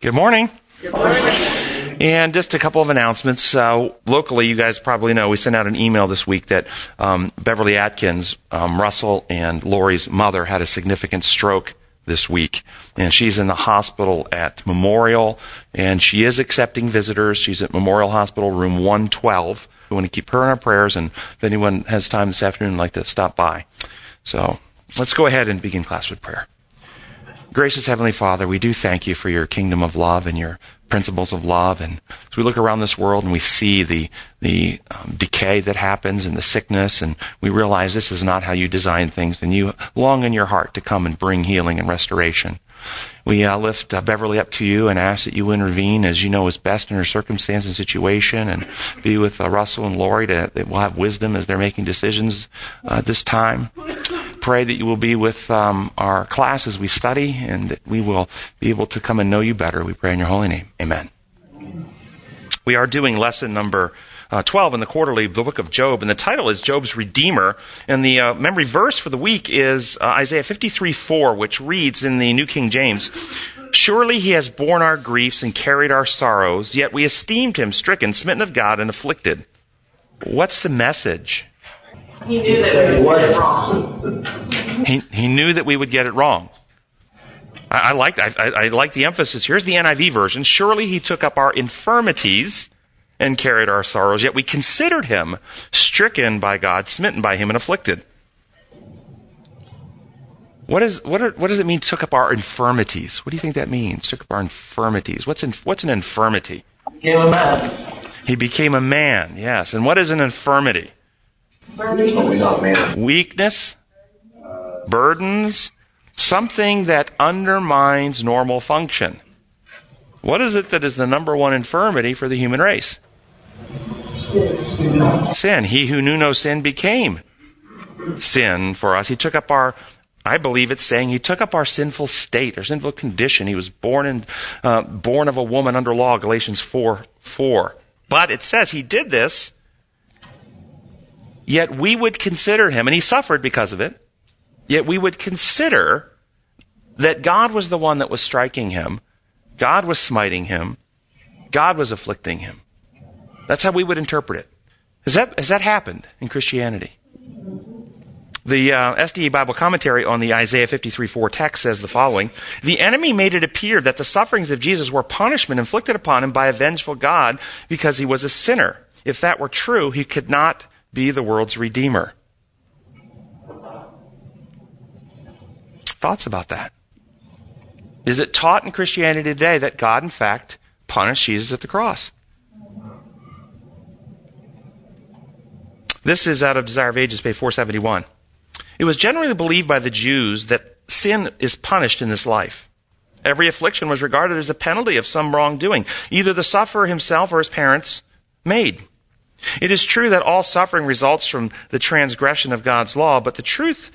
Good morning. Good morning. And just a couple of announcements. Uh, locally, you guys probably know we sent out an email this week that um, Beverly Atkins, um, Russell, and Lori's mother had a significant stroke this week. And she's in the hospital at Memorial, and she is accepting visitors. She's at Memorial Hospital, room 112. We want to keep her in our prayers, and if anyone has time this afternoon, I'd like to stop by. So let's go ahead and begin class with prayer. Gracious Heavenly Father, we do thank you for your kingdom of love and your principles of love. And as we look around this world and we see the, the um, decay that happens and the sickness, and we realize this is not how you design things, and you long in your heart to come and bring healing and restoration. We uh, lift uh, Beverly up to you and ask that you intervene as you know is best in her circumstance and situation, and be with uh, Russell and Lori to, that will have wisdom as they're making decisions uh, this time. Pray that you will be with um, our class as we study, and that we will be able to come and know you better. We pray in your holy name. Amen. We are doing lesson number uh, 12 in the quarterly, the book of Job, and the title is Job's Redeemer. And the uh, memory verse for the week is uh, Isaiah 53 4, which reads in the New King James Surely he has borne our griefs and carried our sorrows, yet we esteemed him stricken, smitten of God, and afflicted. What's the message? He knew that we would get it wrong. He, he knew that we would get it wrong. I, I like I, I like the emphasis. Here's the NIV version. Surely he took up our infirmities and carried our sorrows, yet we considered him stricken by God, smitten by him, and afflicted. What, is, what, are, what does it mean, took up our infirmities? What do you think that means, took up our infirmities? What's, in, what's an infirmity? He Became a man. He became a man, yes. And what is an infirmity? Weakness, burdens, something that undermines normal function. What is it that is the number one infirmity for the human race? Sin. He who knew no sin became sin for us. He took up our, I believe it's saying he took up our sinful state, our sinful condition. He was born in, uh, born of a woman under law, Galatians 4, 4. But it says he did this, yet we would consider him, and he suffered because of it, yet we would consider that God was the one that was striking him, God was smiting him, God was afflicting him. That's how we would interpret it. Has that, has that happened in Christianity? The uh, SDA Bible commentary on the Isaiah 53:4 text says the following The enemy made it appear that the sufferings of Jesus were punishment inflicted upon him by a vengeful God because he was a sinner. If that were true, he could not be the world's redeemer. Thoughts about that? Is it taught in Christianity today that God, in fact, punished Jesus at the cross? This is out of Desire of Ages, page 471. It was generally believed by the Jews that sin is punished in this life. Every affliction was regarded as a penalty of some wrongdoing, either the sufferer himself or his parents made. It is true that all suffering results from the transgression of God's law, but the truth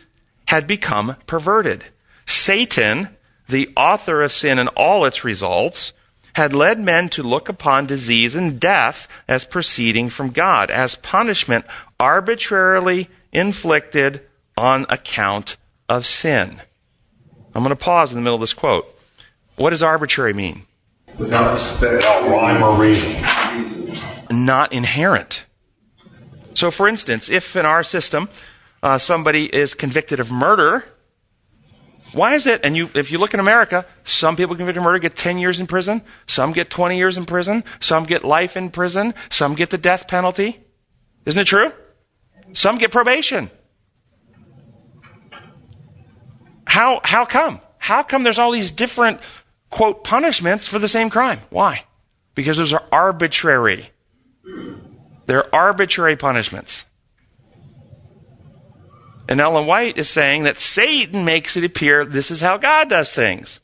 had become perverted. Satan, the author of sin and all its results, had led men to look upon disease and death as proceeding from God, as punishment arbitrarily inflicted on account of sin. I'm going to pause in the middle of this quote. What does arbitrary mean? Without respect, without rhyme or reason. Not inherent. So, for instance, if in our system uh, somebody is convicted of murder, why is it? And you, if you look in America, some people convicted of murder get 10 years in prison, some get 20 years in prison, some get life in prison, some get the death penalty. Isn't it true? Some get probation. How, how come? How come there's all these different, quote, punishments for the same crime? Why? Because those are arbitrary. They're arbitrary punishments. And Ellen White is saying that Satan makes it appear this is how God does things.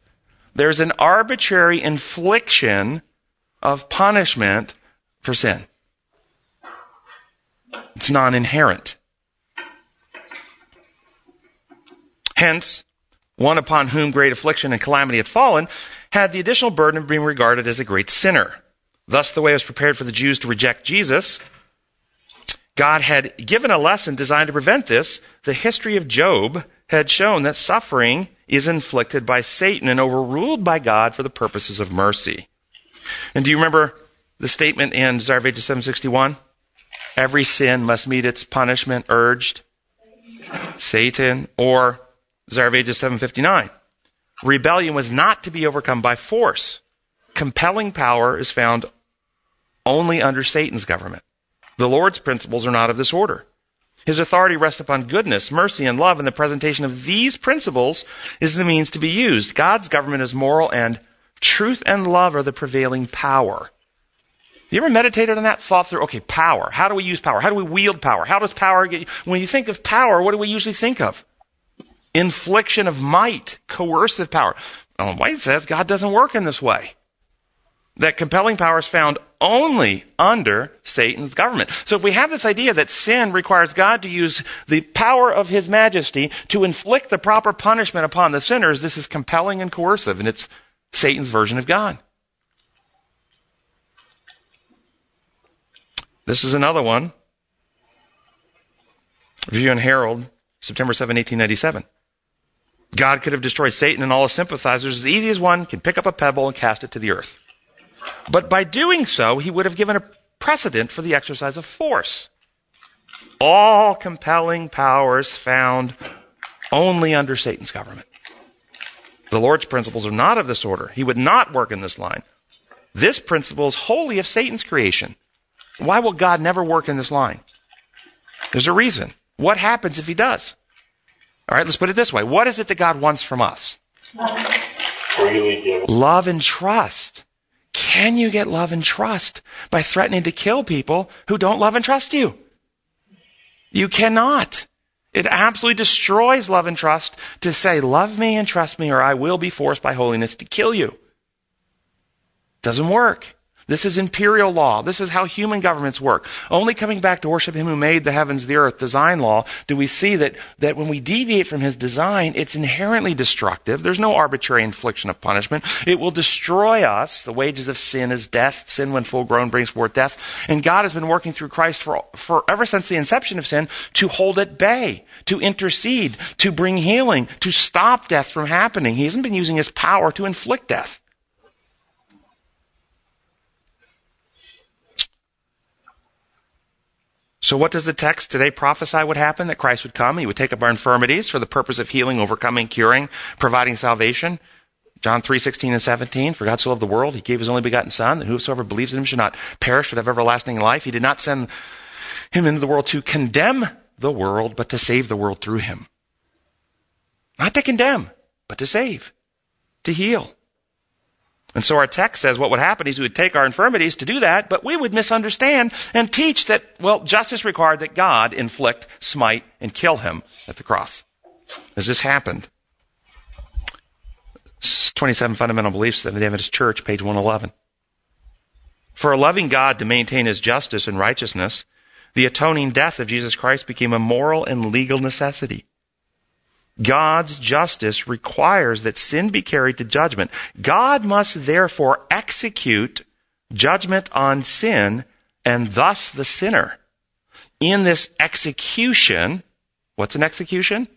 There's an arbitrary infliction of punishment for sin. It's non inherent. Hence, one upon whom great affliction and calamity had fallen had the additional burden of being regarded as a great sinner. Thus, the way was prepared for the Jews to reject Jesus. God had given a lesson designed to prevent this. The history of Job had shown that suffering is inflicted by Satan and overruled by God for the purposes of mercy. And do you remember the statement in Desire of Ages 761? Every sin must meet its punishment urged. Satan. Or Desire of Ages 759. Rebellion was not to be overcome by force. Compelling power is found only under Satan's government. The Lord's principles are not of this order. His authority rests upon goodness, mercy, and love, and the presentation of these principles is the means to be used. God's government is moral, and truth and love are the prevailing power. You ever meditated on that? Thought through, okay, power. How do we use power? How do we wield power? How does power get, when you think of power, what do we usually think of? Infliction of might, coercive power. Ellen White says God doesn't work in this way that compelling power is found only under Satan's government. So if we have this idea that sin requires God to use the power of his majesty to inflict the proper punishment upon the sinners, this is compelling and coercive, and it's Satan's version of God. This is another one. Review and Herald, September 7, 1897. God could have destroyed Satan and all his sympathizers as easy as one can pick up a pebble and cast it to the earth. But by doing so, he would have given a precedent for the exercise of force. All compelling powers found only under Satan's government. The Lord's principles are not of this order. He would not work in this line. This principle is wholly of Satan's creation. Why will God never work in this line? There's a reason. What happens if he does? All right, let's put it this way. What is it that God wants from us? Love and trust. Can you get love and trust by threatening to kill people who don't love and trust you? You cannot. It absolutely destroys love and trust to say, love me and trust me, or I will be forced by holiness to kill you. Doesn't work. This is imperial law. This is how human governments work. Only coming back to worship Him who made the heavens, the earth, design law, do we see that, that when we deviate from His design, it's inherently destructive. There's no arbitrary infliction of punishment. It will destroy us. The wages of sin is death. Sin, when full grown, brings forth death. And God has been working through Christ for, for ever since the inception of sin to hold at bay, to intercede, to bring healing, to stop death from happening. He hasn't been using His power to inflict death. So what does the text today prophesy would happen? That Christ would come. He would take up our infirmities for the purpose of healing, overcoming, curing, providing salvation. John 3, 16 and 17. For God so loved the world, he gave his only begotten son, that whosoever believes in him should not perish, but have everlasting life. He did not send him into the world to condemn the world, but to save the world through him. Not to condemn, but to save, to heal. And so our text says what would happen is we would take our infirmities to do that, but we would misunderstand and teach that, well, justice required that God inflict, smite, and kill him at the cross. As this happened. 27 Fundamental Beliefs of the Adventist Church, page 111. For a loving God to maintain his justice and righteousness, the atoning death of Jesus Christ became a moral and legal necessity. God's justice requires that sin be carried to judgment. God must therefore execute judgment on sin and thus the sinner. In this execution, what's an execution?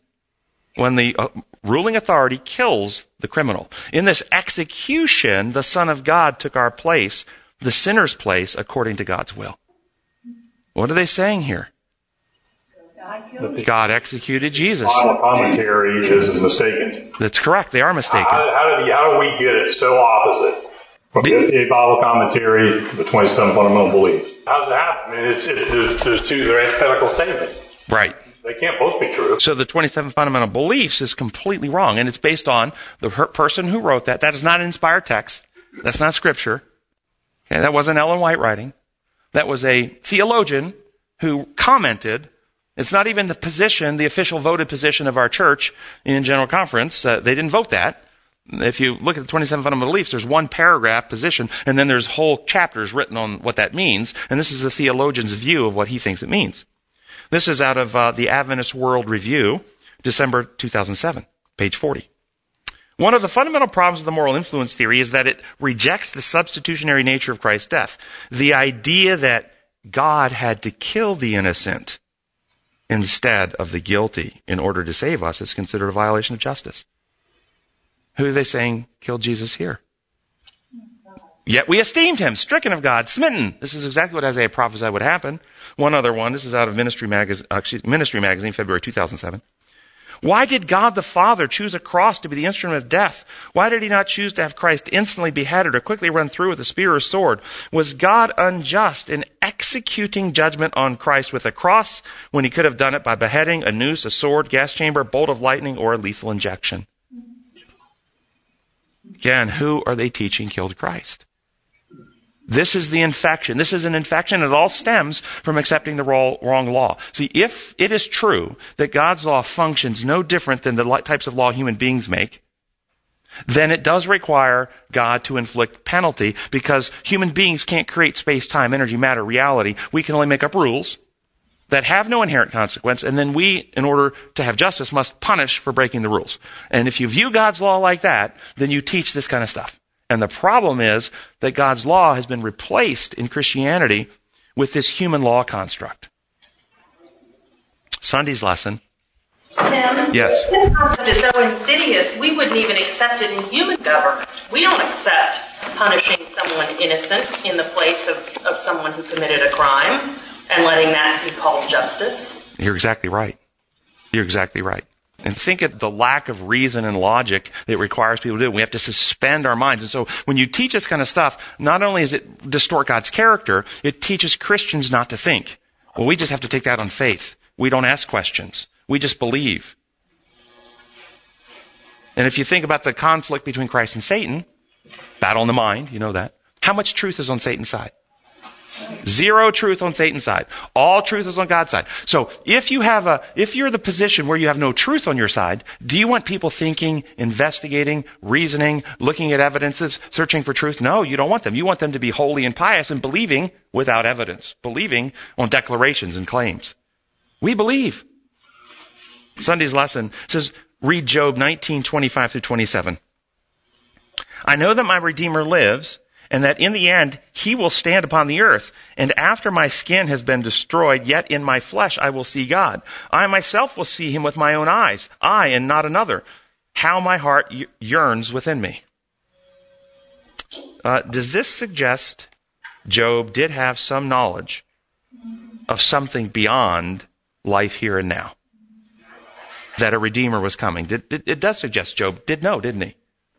When the uh, ruling authority kills the criminal. In this execution, the Son of God took our place, the sinner's place, according to God's will. What are they saying here? God executed Jesus. Bible commentary is mistaken. That's correct. They are mistaken. How, how, did, how do we get it so opposite? From the SDA Bible commentary to the 27 fundamental beliefs. How does it happen? I mean, it's, it, there's, there's two they're antithetical statements. Right. They can't both be true. So the 27 fundamental beliefs is completely wrong, and it's based on the person who wrote that. That is not an inspired text. That's not scripture. Okay, that wasn't Ellen White writing. That was a theologian who commented it's not even the position, the official voted position of our church in General Conference. Uh, they didn't vote that. If you look at the 27 fundamental beliefs, there's one paragraph position, and then there's whole chapters written on what that means. And this is the theologian's view of what he thinks it means. This is out of uh, the Adventist World Review, December 2007, page 40. One of the fundamental problems of the moral influence theory is that it rejects the substitutionary nature of Christ's death. The idea that God had to kill the innocent instead of the guilty in order to save us is considered a violation of justice. Who are they saying killed Jesus here? Yet we esteemed him, stricken of God, smitten. This is exactly what Isaiah prophesied would happen. One other one. This is out of Ministry, Magaz- uh, Ministry Magazine, February 2007. Why did God the Father choose a cross to be the instrument of death? Why did he not choose to have Christ instantly beheaded or quickly run through with a spear or sword? Was God unjust in executing judgment on Christ with a cross when he could have done it by beheading, a noose, a sword, gas chamber, bolt of lightning, or a lethal injection? Again, who are they teaching killed Christ? This is the infection. This is an infection. It all stems from accepting the wrong law. See, if it is true that God's law functions no different than the types of law human beings make, then it does require God to inflict penalty because human beings can't create space, time, energy, matter, reality. We can only make up rules that have no inherent consequence, and then we, in order to have justice, must punish for breaking the rules. And if you view God's law like that, then you teach this kind of stuff. And the problem is that God's law has been replaced in Christianity with this human law construct. Sunday's lesson. Tim, Yes. This concept is so insidious, we wouldn't even accept it in human government. We don't accept punishing someone innocent in the place of, of someone who committed a crime and letting that be called justice. You're exactly right. You're exactly right. And think of the lack of reason and logic that requires people to do. We have to suspend our minds. And so when you teach this kind of stuff, not only does it distort God's character, it teaches Christians not to think. Well, we just have to take that on faith. We don't ask questions. We just believe. And if you think about the conflict between Christ and Satan, battle in the mind, you know that. How much truth is on Satan's side? Zero truth on Satan's side. All truth is on God's side. So if you have a, if you're the position where you have no truth on your side, do you want people thinking, investigating, reasoning, looking at evidences, searching for truth? No, you don't want them. You want them to be holy and pious and believing without evidence, believing on declarations and claims. We believe. Sunday's lesson says, read Job 19, 25 through 27. I know that my Redeemer lives and that in the end he will stand upon the earth. And after my skin has been destroyed, yet in my flesh I will see God. I myself will see him with my own eyes, I and not another. How my heart yearns within me. Uh, does this suggest Job did have some knowledge of something beyond life here and now? That a redeemer was coming. It, it, it does suggest Job did know, didn't he?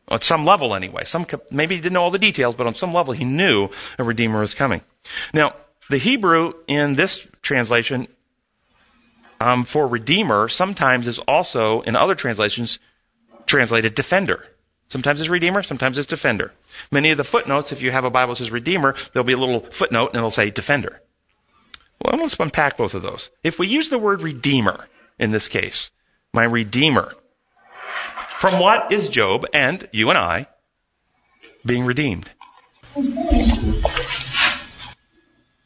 On some level, anyway. Some, maybe he didn't know all the details, but on some level, he knew a Redeemer was coming. Now, the Hebrew in this translation um, for Redeemer sometimes is also, in other translations, translated Defender. Sometimes it's Redeemer, sometimes it's Defender. Many of the footnotes, if you have a Bible that says Redeemer, there'll be a little footnote and it'll say Defender. Well, let's unpack both of those. If we use the word Redeemer in this case, my Redeemer, from what is Job and you and I being redeemed?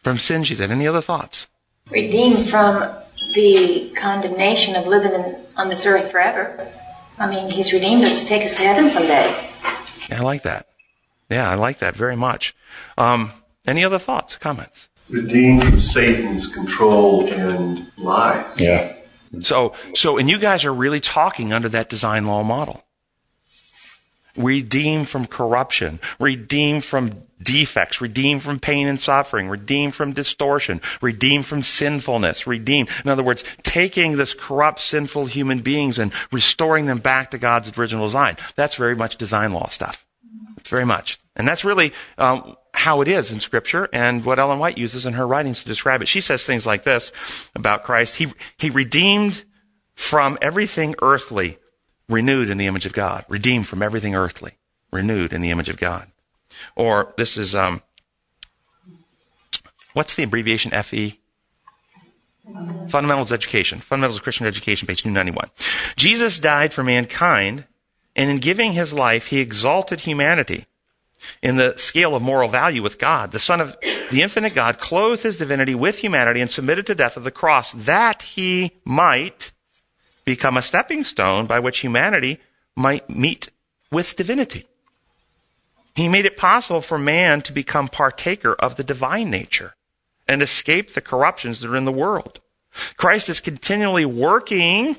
From sin, she said. Any other thoughts? Redeemed from the condemnation of living in, on this earth forever. I mean, he's redeemed us to take us to heaven someday. Yeah, I like that. Yeah, I like that very much. Um, any other thoughts, comments? Redeemed from Satan's control and lies. Yeah. So, so, and you guys are really talking under that design law model. Redeemed from corruption, redeemed from defects, redeemed from pain and suffering, redeemed from distortion, redeemed from sinfulness, redeemed. In other words, taking this corrupt, sinful human beings and restoring them back to God's original design. That's very much design law stuff. It's very much. And that's really um, how it is in Scripture and what Ellen White uses in her writings to describe it. She says things like this about Christ. He, he redeemed from everything earthly, renewed in the image of God. Redeemed from everything earthly, renewed in the image of God. Or this is, um, what's the abbreviation FE? Fundamentals Education. Fundamentals of Christian Education, page 291. Jesus died for mankind, and in giving his life, he exalted humanity in the scale of moral value with God. The Son of the infinite God clothed his divinity with humanity and submitted to death of the cross that he might become a stepping stone by which humanity might meet with divinity. He made it possible for man to become partaker of the divine nature and escape the corruptions that are in the world. Christ is continually working.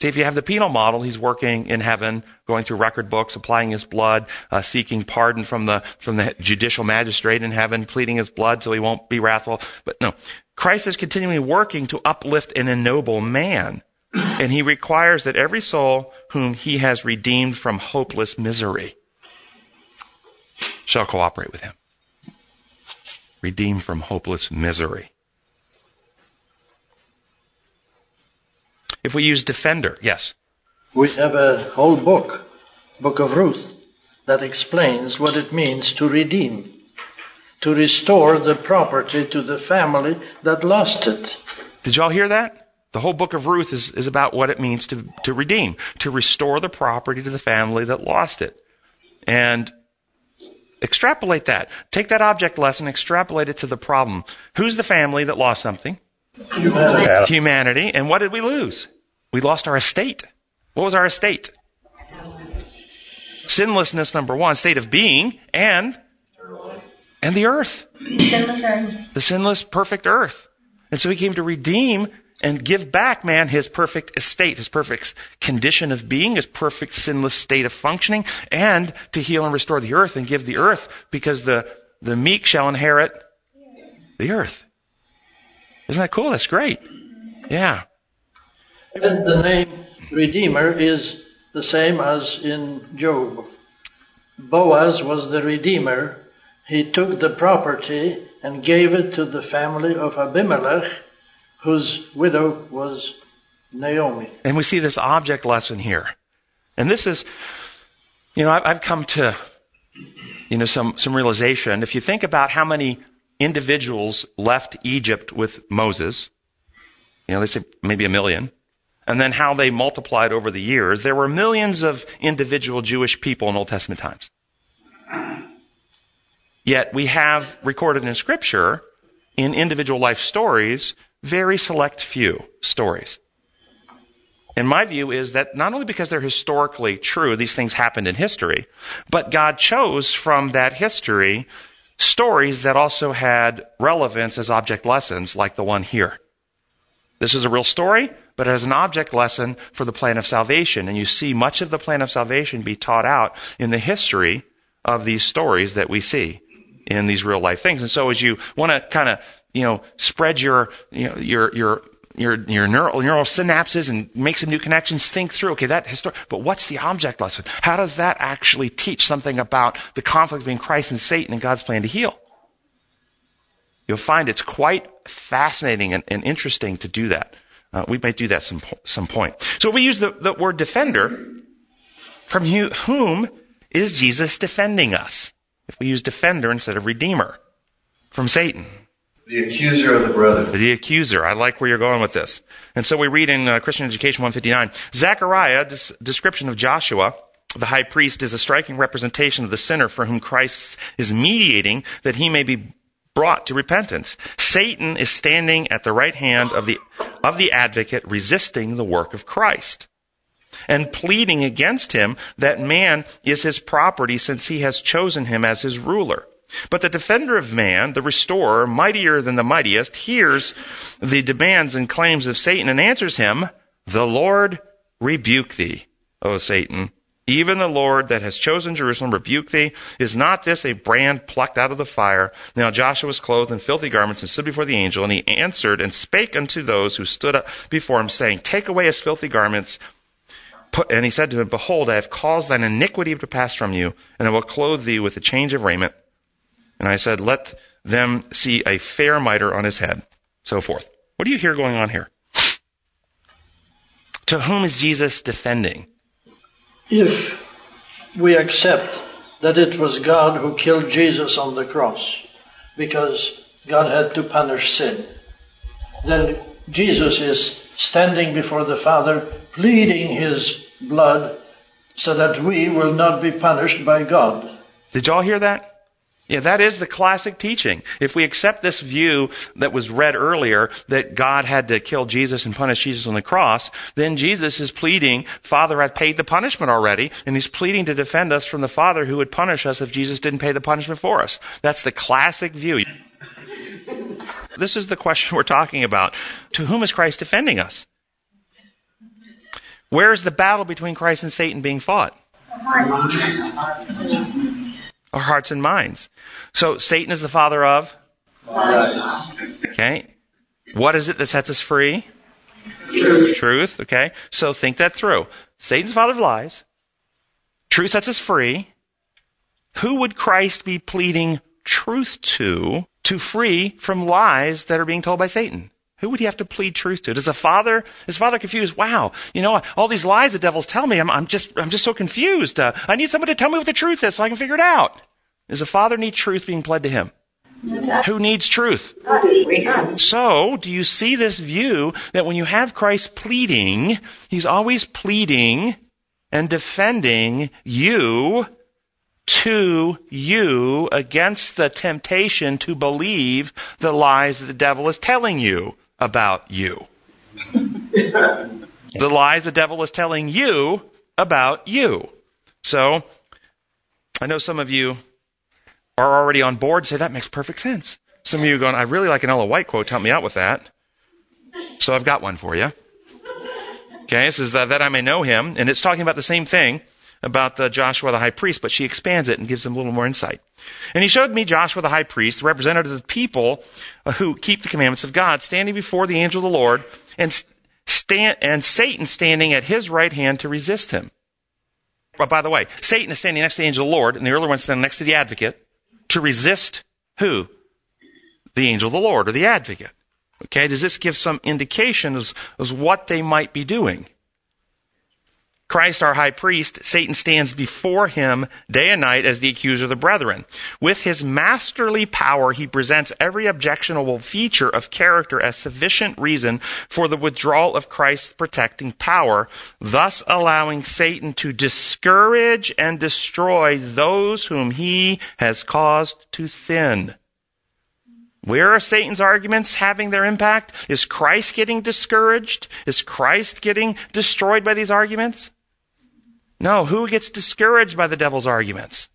See, if you have the penal model, he's working in heaven, going through record books, applying his blood, uh, seeking pardon from the from the judicial magistrate in heaven, pleading his blood so he won't be wrathful. But no, Christ is continually working to uplift and ennoble man, and he requires that every soul whom he has redeemed from hopeless misery shall cooperate with him. Redeemed from hopeless misery. If we use defender, yes. We have a whole book, Book of Ruth, that explains what it means to redeem, to restore the property to the family that lost it. Did y'all hear that? The whole book of Ruth is, is about what it means to, to redeem, to restore the property to the family that lost it. And extrapolate that. Take that object lesson, extrapolate it to the problem. Who's the family that lost something? Humanity. Humanity. And what did we lose? We lost our estate. What was our estate? Sinlessness, number one, state of being, and and the earth. Sinless earth. The sinless, perfect earth. And so he came to redeem and give back man his perfect estate, his perfect condition of being, his perfect sinless state of functioning, and to heal and restore the earth and give the earth because the, the meek shall inherit the earth. Isn't that cool? That's great. Yeah. The name Redeemer is the same as in Job. Boaz was the Redeemer. He took the property and gave it to the family of Abimelech, whose widow was Naomi. And we see this object lesson here. And this is, you know, I've come to, you know, some, some realization. If you think about how many individuals left Egypt with Moses, you know, they say maybe a million, and then how they multiplied over the years, there were millions of individual Jewish people in Old Testament times. Yet we have recorded in Scripture, in individual life stories, very select few stories. And my view is that not only because they're historically true, these things happened in history, but God chose from that history stories that also had relevance as object lessons, like the one here. This is a real story, but as an object lesson for the plan of salvation. And you see much of the plan of salvation be taught out in the history of these stories that we see in these real life things. And so as you want to kind of, you know, spread your, you know, your, your, your, your neural, neural synapses and make some new connections, think through, okay, that historic, but what's the object lesson? How does that actually teach something about the conflict between Christ and Satan and God's plan to heal? You'll find it's quite fascinating and, and interesting to do that. Uh, we might do that some some point. So we use the, the word defender. From whom is Jesus defending us? If we use defender instead of redeemer, from Satan. The accuser of the brethren. The accuser. I like where you're going with this. And so we read in uh, Christian Education 159, Zechariah, des- description of Joshua, the high priest, is a striking representation of the sinner for whom Christ is mediating that he may be brought to repentance. Satan is standing at the right hand of the, of the advocate resisting the work of Christ and pleading against him that man is his property since he has chosen him as his ruler. But the defender of man, the restorer, mightier than the mightiest, hears the demands and claims of Satan and answers him, The Lord rebuke thee, O Satan. Even the Lord that has chosen Jerusalem rebuke thee. Is not this a brand plucked out of the fire? Now Joshua was clothed in filthy garments and stood before the angel, and he answered and spake unto those who stood up before him, saying, Take away his filthy garments. And he said to him, Behold, I have caused thine iniquity to pass from you, and I will clothe thee with a change of raiment. And I said, Let them see a fair mitre on his head. So forth. What do you hear going on here? To whom is Jesus defending? If we accept that it was God who killed Jesus on the cross because God had to punish sin, then Jesus is standing before the Father, pleading his blood so that we will not be punished by God. Did y'all hear that? Yeah, that is the classic teaching. If we accept this view that was read earlier, that God had to kill Jesus and punish Jesus on the cross, then Jesus is pleading, Father, I've paid the punishment already, and he's pleading to defend us from the Father who would punish us if Jesus didn't pay the punishment for us. That's the classic view. This is the question we're talking about. To whom is Christ defending us? Where is the battle between Christ and Satan being fought? Our hearts and minds. So Satan is the father of? Okay. What is it that sets us free? Truth. Truth. Okay. So think that through. Satan's father of lies. Truth sets us free. Who would Christ be pleading truth to to free from lies that are being told by Satan? Who would he have to plead truth to? Does the father, is father confused? Wow, you know, all these lies the devil's telling me, I'm, I'm just, I'm just so confused. Uh, I need somebody to tell me what the truth is so I can figure it out. Does the father need truth being pled to him? Who needs truth? So, do you see this view that when you have Christ pleading, he's always pleading and defending you to you against the temptation to believe the lies that the devil is telling you about you. the lies the devil is telling you about you. So, I know some of you are already on board and say, that makes perfect sense. Some of you are going, I really like an Ellen White quote. Help me out with that. So I've got one for you. Okay, this is that, that I may know him. And it's talking about the same thing about the Joshua the high priest, but she expands it and gives them a little more insight. And he showed me Joshua the high priest, the representative of the people uh, who keep the commandments of God, standing before the angel of the Lord, and stand, and Satan standing at his right hand to resist him. By the way, Satan is standing next to the angel of the Lord, and the earlier one standing next to the advocate to resist who? The angel of the Lord or the advocate. Okay, does this give some indication as, as what they might be doing? Christ, our high priest, Satan stands before him day and night as the accuser of the brethren. With his masterly power, he presents every objectionable feature of character as sufficient reason for the withdrawal of Christ's protecting power, thus allowing Satan to discourage and destroy those whom he has caused to sin. Where are Satan's arguments having their impact? Is Christ getting discouraged? Is Christ getting destroyed by these arguments? No, who gets discouraged by the devil's arguments?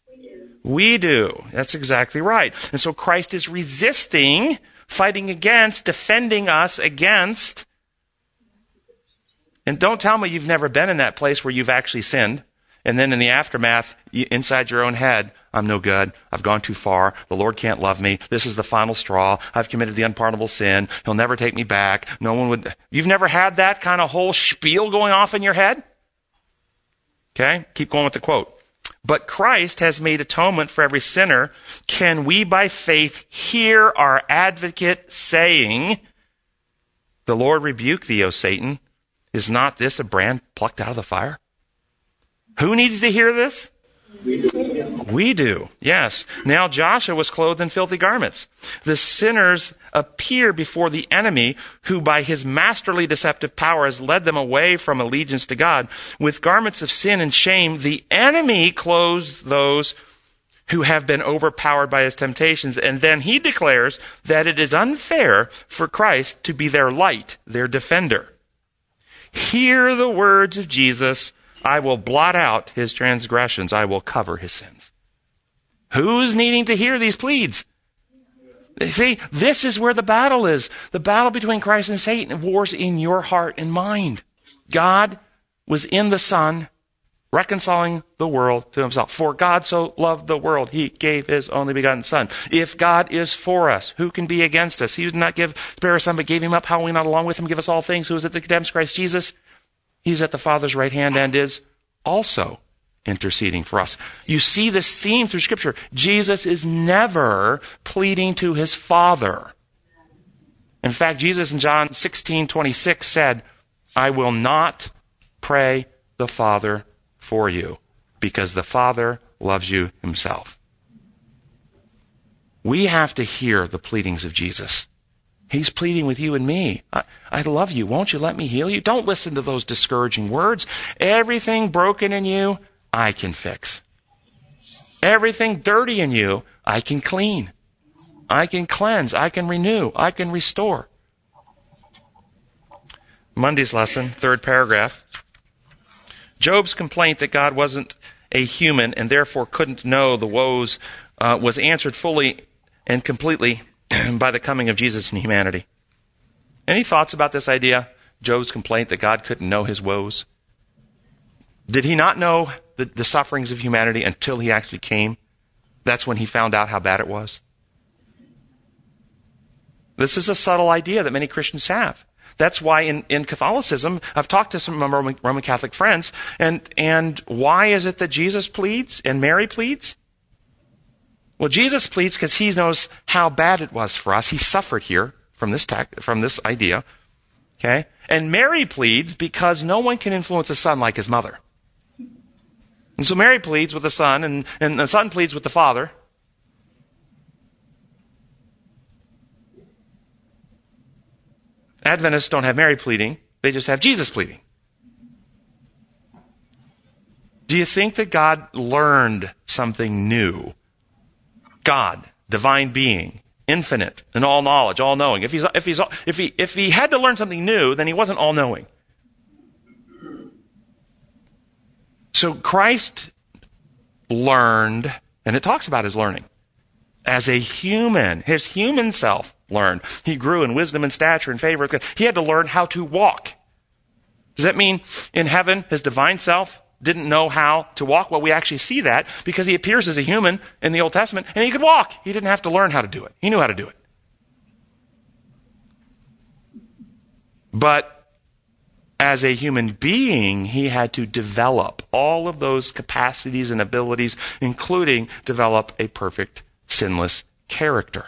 We do. That's exactly right. And so Christ is resisting, fighting against, defending us against. And don't tell me you've never been in that place where you've actually sinned. And then in the aftermath, inside your own head, I'm no good. I've gone too far. The Lord can't love me. This is the final straw. I've committed the unpardonable sin. He'll never take me back. No one would. You've never had that kind of whole spiel going off in your head? Okay? Keep going with the quote. But Christ has made atonement for every sinner. Can we by faith hear our advocate saying, The Lord rebuke thee, O Satan? Is not this a brand plucked out of the fire? Who needs to hear this? We do. Yes. Now Joshua was clothed in filthy garments. The sinners appear before the enemy who by his masterly deceptive power has led them away from allegiance to God. With garments of sin and shame, the enemy clothes those who have been overpowered by his temptations. And then he declares that it is unfair for Christ to be their light, their defender. Hear the words of Jesus I will blot out his transgressions. I will cover his sins. Who's needing to hear these pleads? See, this is where the battle is. The battle between Christ and Satan wars in your heart and mind. God was in the Son, reconciling the world to himself. For God so loved the world, he gave his only begotten Son. If God is for us, who can be against us? He did not give spare his Son, but gave him up. How will we not along with him give us all things? Who is it that condemns Christ Jesus? He's at the Father's right hand and is also interceding for us. You see this theme through Scripture. Jesus is never pleading to his Father. In fact, Jesus in John 16 26 said, I will not pray the Father for you because the Father loves you himself. We have to hear the pleadings of Jesus. He's pleading with you and me. I, I, love you. Won't you let me heal you? Don't listen to those discouraging words. Everything broken in you, I can fix. Everything dirty in you, I can clean. I can cleanse. I can renew. I can restore. Monday's lesson, third paragraph. Job's complaint that God wasn't a human and therefore couldn't know the woes uh, was answered fully and completely by the coming of Jesus in humanity. Any thoughts about this idea? Job's complaint that God couldn't know his woes? Did he not know the, the sufferings of humanity until he actually came? That's when he found out how bad it was. This is a subtle idea that many Christians have. That's why in, in Catholicism, I've talked to some Roman, Roman Catholic friends, and, and why is it that Jesus pleads and Mary pleads? Well, Jesus pleads because he knows how bad it was for us. He suffered here from this, from this idea. Okay? And Mary pleads because no one can influence a son like his mother. And so Mary pleads with the son, and, and the son pleads with the father. Adventists don't have Mary pleading, they just have Jesus pleading. Do you think that God learned something new? God, divine being, infinite and all knowledge, all knowing. If he's, if he's, if he, if he had to learn something new, then he wasn't all knowing. So Christ learned, and it talks about his learning, as a human. His human self learned. He grew in wisdom and stature and favor. He had to learn how to walk. Does that mean in heaven, his divine self didn't know how to walk? Well, we actually see that because he appears as a human in the Old Testament and he could walk. He didn't have to learn how to do it. He knew how to do it. But as a human being, he had to develop all of those capacities and abilities, including develop a perfect, sinless character.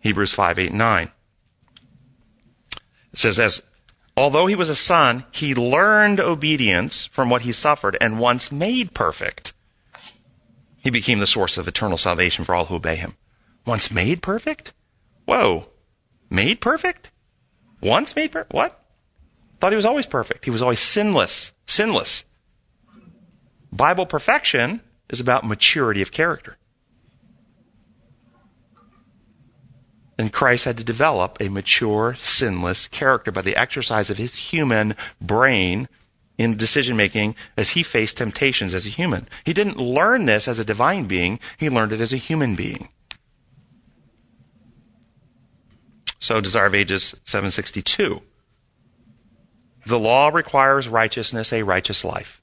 Hebrews 5, 8, 9. It says, as although he was a son, he learned obedience from what he suffered, and once made perfect, he became the source of eternal salvation for all who obey him. Once made perfect? Whoa. Made perfect? Once made perfect? What? Thought he was always perfect. He was always sinless. Sinless. Bible perfection is about maturity of character. And Christ had to develop a mature, sinless character by the exercise of his human brain in decision making as he faced temptations as a human. He didn't learn this as a divine being, he learned it as a human being. So, Desire of Ages 762. The law requires righteousness, a righteous life.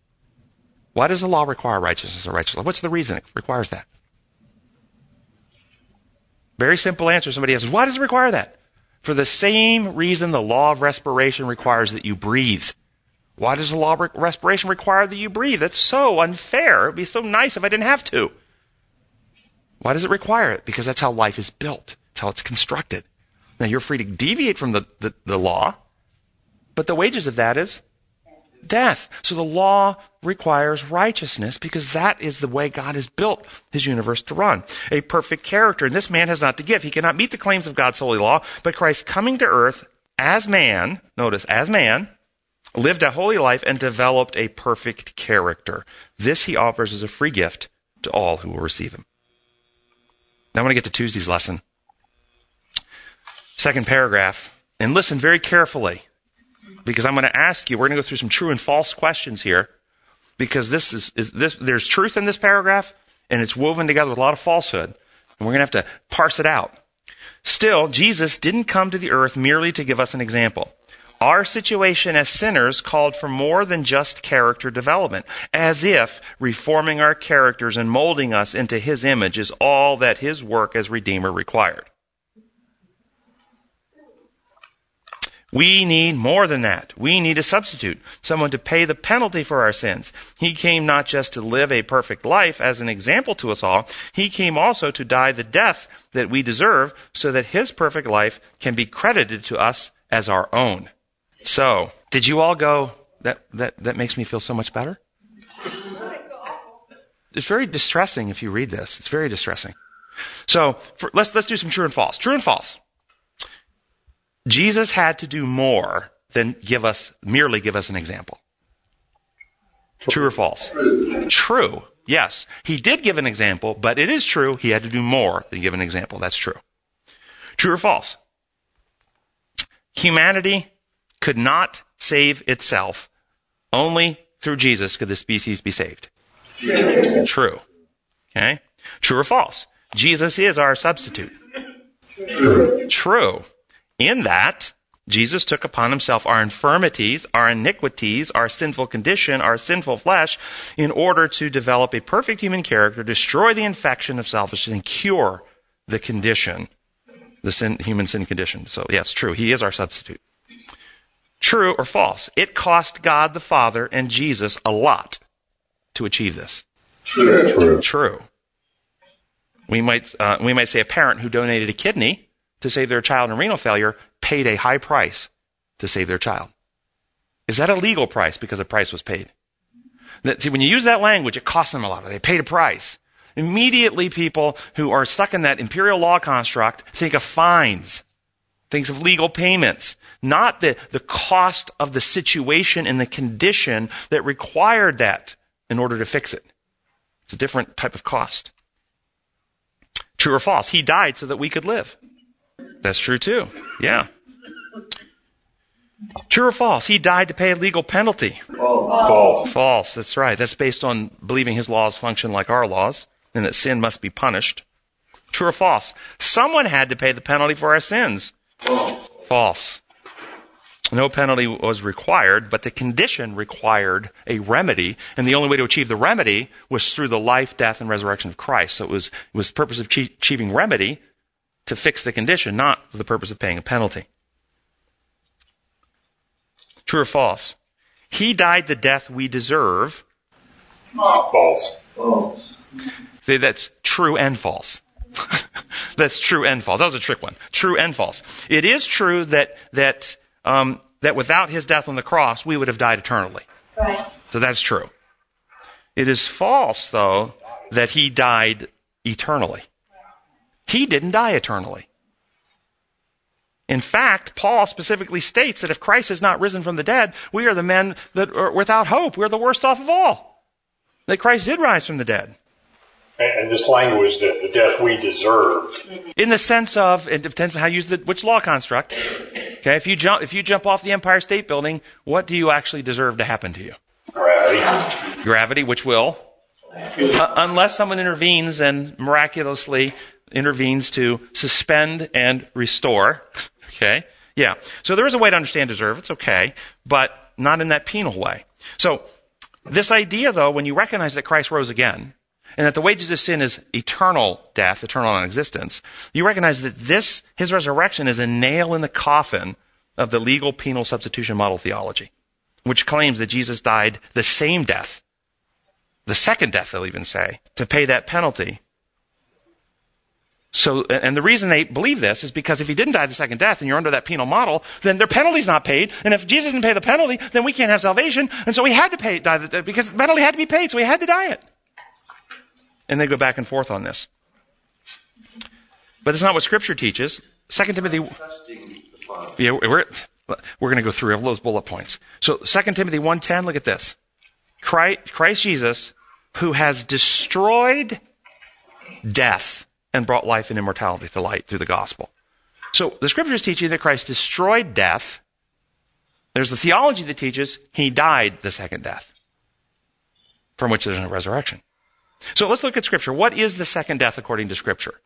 Why does the law require righteousness, a righteous life? What's the reason it requires that? Very simple answer. Somebody asks, why does it require that? For the same reason the law of respiration requires that you breathe. Why does the law of respiration require that you breathe? That's so unfair. It'd be so nice if I didn't have to. Why does it require it? Because that's how life is built. It's how it's constructed. Now you're free to deviate from the, the, the law, but the wages of that is death. So the law requires righteousness because that is the way God has built his universe to run. A perfect character. And this man has not to give. He cannot meet the claims of God's holy law, but Christ coming to earth as man, notice, as man, lived a holy life and developed a perfect character. This he offers as a free gift to all who will receive him. Now I want to get to Tuesday's lesson. Second paragraph. And listen very carefully because I'm going to ask you, we're going to go through some true and false questions here because this is, is this, there's truth in this paragraph and it's woven together with a lot of falsehood. And we're going to have to parse it out. Still, Jesus didn't come to the earth merely to give us an example. Our situation as sinners called for more than just character development, as if reforming our characters and molding us into His image is all that His work as Redeemer required. We need more than that. We need a substitute, someone to pay the penalty for our sins. He came not just to live a perfect life as an example to us all, he came also to die the death that we deserve so that his perfect life can be credited to us as our own. So, did you all go, that, that, that makes me feel so much better? It's very distressing if you read this. It's very distressing. So, for, let's, let's do some true and false. True and false. Jesus had to do more than give us, merely give us an example. True or false? True. Yes. He did give an example, but it is true he had to do more than give an example. That's true. True or false? Humanity could not save itself. Only through Jesus could the species be saved. True. True. Okay? True or false? Jesus is our substitute. True. True. In that, Jesus took upon himself our infirmities, our iniquities, our sinful condition, our sinful flesh, in order to develop a perfect human character, destroy the infection of selfishness, and cure the condition, the sin, human sin condition. So, yes, true. He is our substitute. True or false? It cost God the Father and Jesus a lot to achieve this. True. True. True. We might, uh, we might say a parent who donated a kidney to save their child in renal failure paid a high price to save their child. Is that a legal price because a price was paid? That, see, when you use that language, it costs them a lot. They paid a price. Immediately, people who are stuck in that imperial law construct think of fines, think of legal payments, not the, the cost of the situation and the condition that required that in order to fix it. It's a different type of cost. True or false? He died so that we could live. That's true too. Yeah. True or false? He died to pay a legal penalty. False. False. False. That's right. That's based on believing his laws function like our laws and that sin must be punished. True or false? Someone had to pay the penalty for our sins. False. No penalty was required, but the condition required a remedy, and the only way to achieve the remedy was through the life, death, and resurrection of Christ. So it was, it was the purpose of achieving remedy to fix the condition, not for the purpose of paying a penalty. True or false? He died the death we deserve. False. False. See, That's true and false. That's true and false. That was a trick one. True and false. It is true that that um, that without his death on the cross, we would have died eternally. Right. So that's true. It is false, though, that he died eternally. He didn't die eternally. In fact, Paul specifically states that if Christ has not risen from the dead, we are the men that are without hope. We're the worst off of all. That Christ did rise from the dead. And, this language that the death we deserved. In the sense of, it depends on how you use the, which law construct. Okay, if you jump, if you jump off the Empire State Building, what do you actually deserve to happen to you? Gravity. Gravity, which will, uh, unless someone intervenes and miraculously intervenes to suspend and restore. Okay, yeah. So there is a way to understand deserve. It's okay, but not in that penal way. So this idea, though, when you recognize that Christ rose again, and that the wages of sin is eternal death, eternal non-existence, you recognize that this, his resurrection is a nail in the coffin of the legal penal substitution model theology, which claims that Jesus died the same death, the second death, they'll even say, to pay that penalty. So, and the reason they believe this is because if he didn't die the second death and you're under that penal model, then their penalty's not paid. And if Jesus didn't pay the penalty, then we can't have salvation. And so he had to pay, die the, because the penalty had to be paid, so he had to die it and they go back and forth on this. But that's not what Scripture teaches. Second Timothy. Yeah, we're we're going to go through all those bullet points. So Second Timothy one ten. Look at this. Christ, Christ Jesus, who has destroyed death and brought life and immortality to light through the gospel. So the Scriptures teach you that Christ destroyed death. There's the theology that teaches he died the second death, from which there's no resurrection. So let's look at Scripture. What is the second death according to Scripture?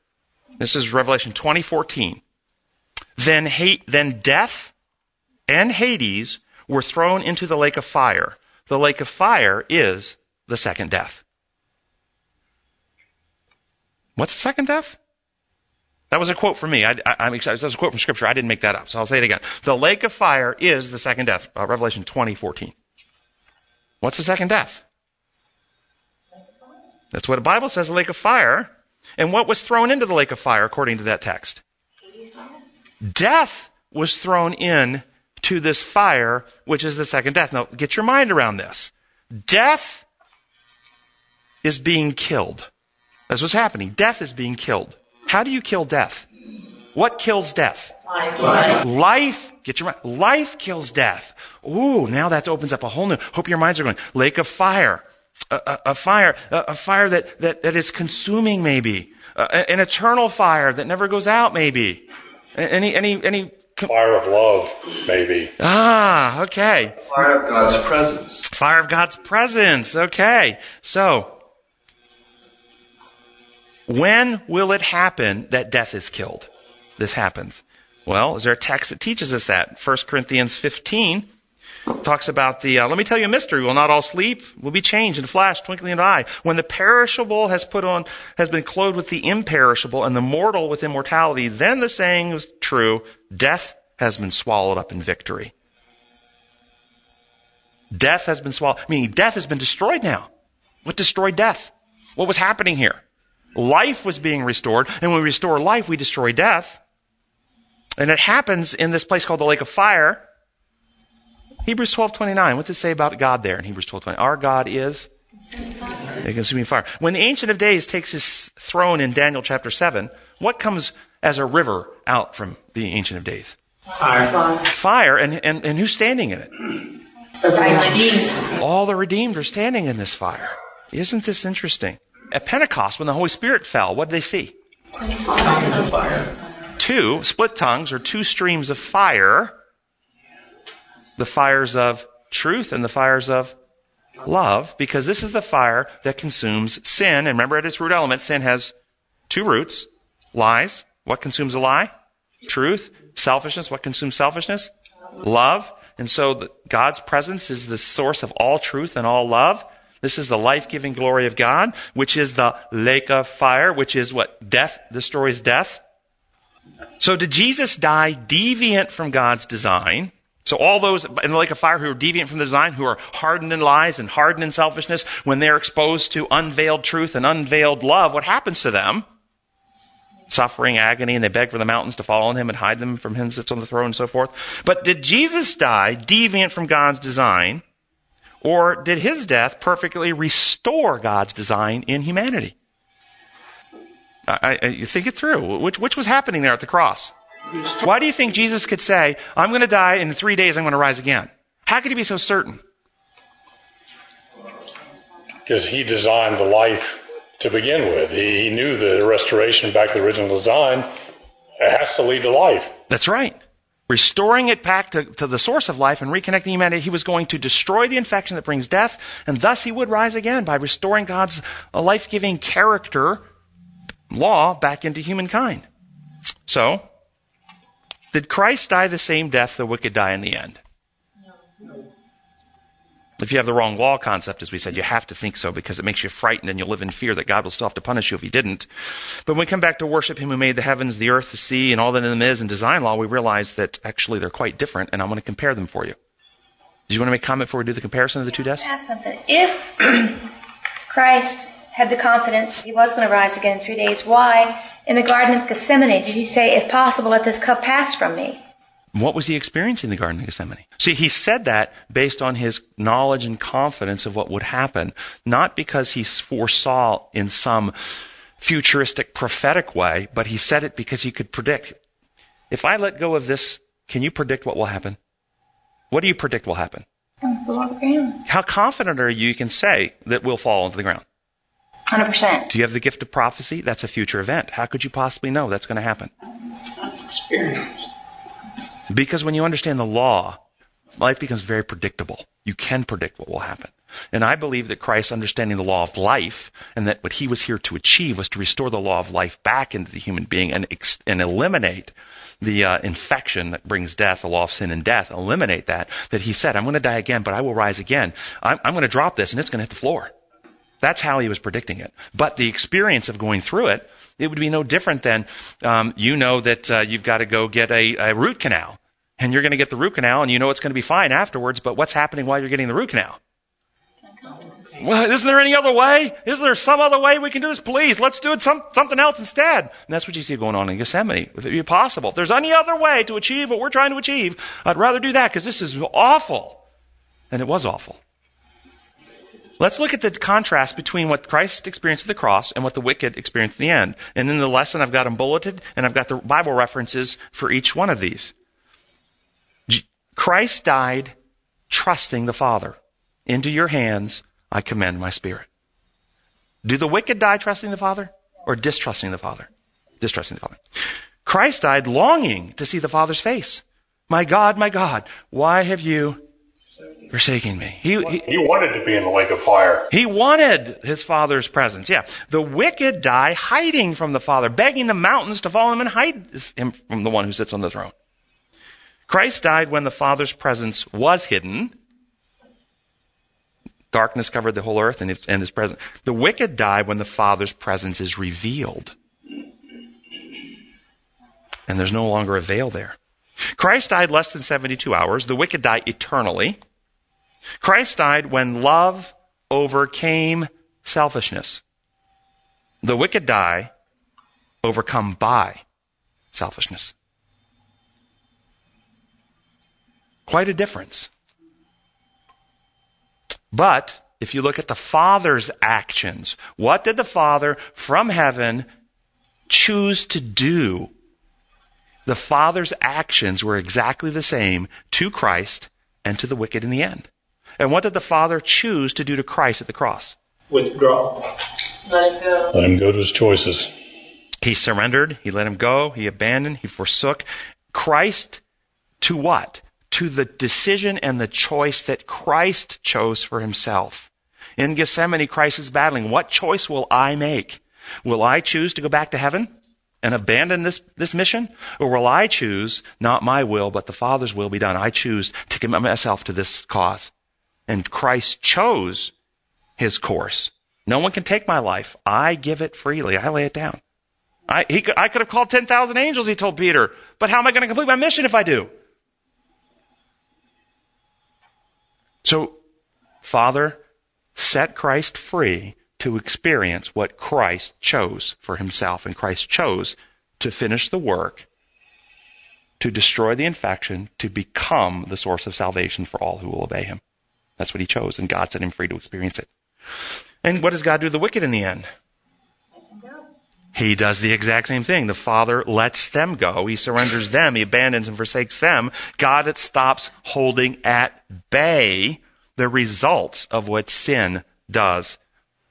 This is Revelation 2014. Then, hate, then death and Hades were thrown into the lake of fire. The lake of fire is the second death. What's the second death? That was a quote from me. I, am excited. That was a quote from Scripture. I didn't make that up, so I'll say it again. The lake of fire is the second death. Uh, Revelation 2014. What's the second death? That's what the Bible says, the lake of fire. And what was thrown into the lake of fire according to that text? Death was thrown in to this fire, which is the second death. Now, get your mind around this. Death is being killed. That's what's happening. Death is being killed. How do you kill death? What kills death? Life. Life, get your mind. Life kills death. Ooh, now that opens up a whole new. Hope your minds are going. Lake of fire a, a, a fire, a, a, fire that, that, that is consuming maybe, an eternal fire that never goes out maybe. Any, any, any. Fire of love, maybe. Ah, okay. Fire of God's presence. Fire of God's presence. Okay. So, when will it happen that death is killed? this happens? Well, is there a text that teaches us that? 1 Corinthians 15 talks about the, uh, let me tell you a mystery. Will not all sleep? Will be changed in a flash, twinkling of an eye. When the perishable has put on, has been clothed with the imperishable and the mortal with immortality, then the saying is true. Death has been swallowed up in victory. Death has been swallowed, meaning death has been destroyed now. What destroyed death? What was happening here? Life was being restored, and when we restore life, we destroy death. And it happens in this place called the lake of fire. Hebrews 12:29. What does it say about God there in Hebrews 12:20? Our God is a consuming fire. When the Ancient of Days takes his throne in Daniel chapter 7, what comes as a river out from the Ancient of Days? Fire. Fire, and, and, and who's standing in it? All the redeemed are standing in this fire. Isn't this interesting? At Pentecost, when the Holy Spirit fell, what did they see? Two split tongues or two streams of fire. The fires of truth and the fires of love, because this is the fire that consumes sin. And remember, at its root element, sin has two roots lies. What consumes a lie? Truth. Selfishness. What consumes selfishness? Love. And so the, God's presence is the source of all truth and all love. This is the life-giving glory of God, which is the lake of fire, which is what death destroys death. So did Jesus die deviant from God's design? So all those in the lake of fire who are deviant from the design, who are hardened in lies and hardened in selfishness, when they're exposed to unveiled truth and unveiled love, what happens to them? Suffering, agony, and they beg for the mountains to fall on him and hide them from him who sits on the throne and so forth. But did Jesus die deviant from God's design? Or did his death perfectly restore God's design in humanity? I, I, you think it through. Which, which was happening there at the cross? Why do you think Jesus could say, I'm going to die in three days, I'm going to rise again? How could he be so certain? Because he designed the life to begin with. He, he knew the restoration back to the original design it has to lead to life. That's right. Restoring it back to, to the source of life and reconnecting humanity, he was going to destroy the infection that brings death, and thus he would rise again by restoring God's uh, life giving character, law, back into humankind. So, did Christ die the same death the wicked die in the end? If you have the wrong law concept, as we said, you have to think so because it makes you frightened and you'll live in fear that God will still have to punish you if he didn't. But when we come back to worship him who made the heavens, the earth, the sea, and all that in them is in design law, we realize that actually they're quite different and I'm going to compare them for you. Do you want to make a comment before we do the comparison of the two deaths? Ask something. If Christ had the confidence that he was going to rise again in three days, why in the Garden of Gethsemane did he say, if possible, let this cup pass from me? What was he experiencing in the Garden of Gethsemane? See, he said that based on his knowledge and confidence of what would happen, not because he foresaw in some futuristic prophetic way, but he said it because he could predict. If I let go of this, can you predict what will happen? What do you predict will happen? Fall on the ground. How confident are you you can say that we'll fall into the ground? 100%. Do you have the gift of prophecy? That's a future event. How could you possibly know that's going to happen? Experience. Because when you understand the law, life becomes very predictable. You can predict what will happen. And I believe that Christ understanding the law of life and that what he was here to achieve was to restore the law of life back into the human being and, ex- and eliminate the uh, infection that brings death, the law of sin and death, eliminate that, that he said, I'm going to die again, but I will rise again. I'm, I'm going to drop this and it's going to hit the floor. That's how he was predicting it. But the experience of going through it, it would be no different than um, you know that uh, you've got to go get a, a root canal. And you're going to get the root canal and you know it's going to be fine afterwards, but what's happening while you're getting the root canal? Well, isn't there any other way? Isn't there some other way we can do this? Please, let's do it some, something else instead. And that's what you see going on in Gethsemane. If it be possible, if there's any other way to achieve what we're trying to achieve, I'd rather do that because this is awful. And it was awful. Let's look at the contrast between what Christ experienced at the cross and what the wicked experienced at the end. And in the lesson, I've got them bulleted, and I've got the Bible references for each one of these. Christ died trusting the Father. Into your hands I commend my spirit. Do the wicked die trusting the Father or distrusting the Father? Distrusting the Father. Christ died longing to see the Father's face. My God, my God, why have you forsaking me. He, he, He wanted to be in the lake of fire. he wanted his father's presence. Yeah. The wicked die hiding from the father, begging the mountains to follow him and hide him from the one who sits on the throne. Christ died when the father's presence was hidden. Darkness covered the whole earth and his, and his presence. The wicked die when the father's presence is revealed. And there's no longer a veil there. Christ died less than 72 hours. The wicked die eternally. Christ died when love overcame selfishness. The wicked die overcome by selfishness. Quite a difference. But if you look at the Father's actions, what did the Father from heaven choose to do? The Father's actions were exactly the same to Christ and to the wicked in the end. And what did the Father choose to do to Christ at the cross? Withdraw. Let it go. Let him go to his choices. He surrendered, he let him go, he abandoned, he forsook. Christ to what? To the decision and the choice that Christ chose for himself. In Gethsemane, Christ is battling. What choice will I make? Will I choose to go back to heaven and abandon this, this mission? Or will I choose, not my will, but the Father's will be done? I choose to commit myself to this cause. And Christ chose his course. No one can take my life. I give it freely. I lay it down. I, he, I could have called 10,000 angels, he told Peter. But how am I going to complete my mission if I do? So, Father set Christ free to experience what Christ chose for himself. And Christ chose to finish the work, to destroy the infection, to become the source of salvation for all who will obey him. That's what he chose, and God set him free to experience it. And what does God do to the wicked in the end? He does the exact same thing. The Father lets them go. He surrenders them. He abandons and forsakes them. God stops holding at bay the results of what sin does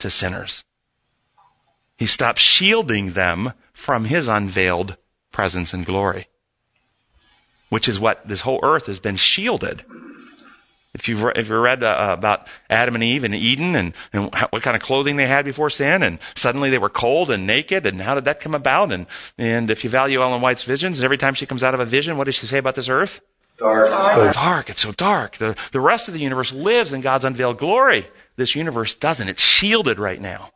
to sinners. He stops shielding them from his unveiled presence and glory, which is what this whole earth has been shielded. If you've, if you read uh, about Adam and Eve in Eden and, and how, what kind of clothing they had before sin, and suddenly they were cold and naked, and how did that come about? And, and if you value Ellen White's visions, every time she comes out of a vision, what does she say about this earth? Dark. So Dark. It's so dark. The, the rest of the universe lives in God's unveiled glory. This universe doesn't. It's shielded right now.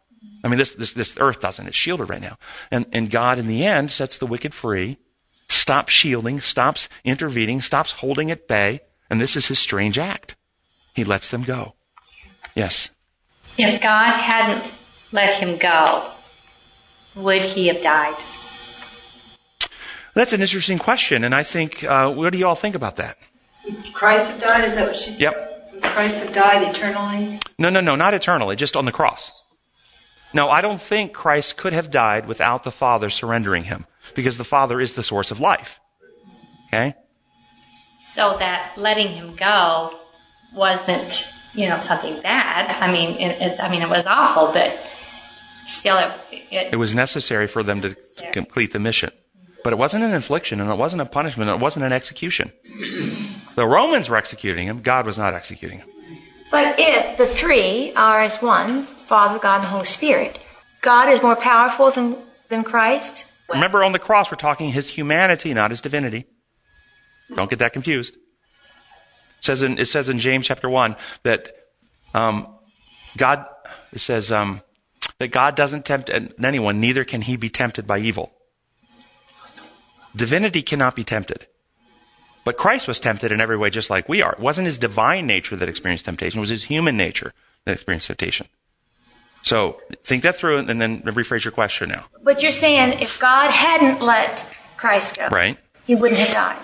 I mean, this, this, this earth doesn't. It's shielded right now. And, and God, in the end, sets the wicked free, stops shielding, stops intervening, stops holding at bay. And this is his strange act. He lets them go. Yes. If God hadn't let him go, would he have died? That's an interesting question. And I think, uh, what do you all think about that? Christ have died? Is that what she said? Yep. Would Christ have died eternally? No, no, no, not eternally, just on the cross. No, I don't think Christ could have died without the Father surrendering him, because the Father is the source of life. Okay? So that letting him go wasn't, you know, something bad. I mean, it, it, I mean, it was awful, but still, it, it, It was necessary for them to complete the mission. But it wasn't an infliction, and it wasn't a punishment, and it wasn't an execution. The Romans were executing him, God was not executing him. But if the three are as one, Father, God, and the Holy Spirit, God is more powerful than, than Christ. Remember, on the cross, we're talking his humanity, not his divinity. Don't get that confused. It says in, it says in James chapter 1 that um, God, it says um, that God doesn't tempt anyone, neither can he be tempted by evil. Divinity cannot be tempted. But Christ was tempted in every way just like we are. It wasn't his divine nature that experienced temptation, it was his human nature that experienced temptation. So think that through and then rephrase your question now. But you're saying if God hadn't let Christ go, Right? he wouldn't have died.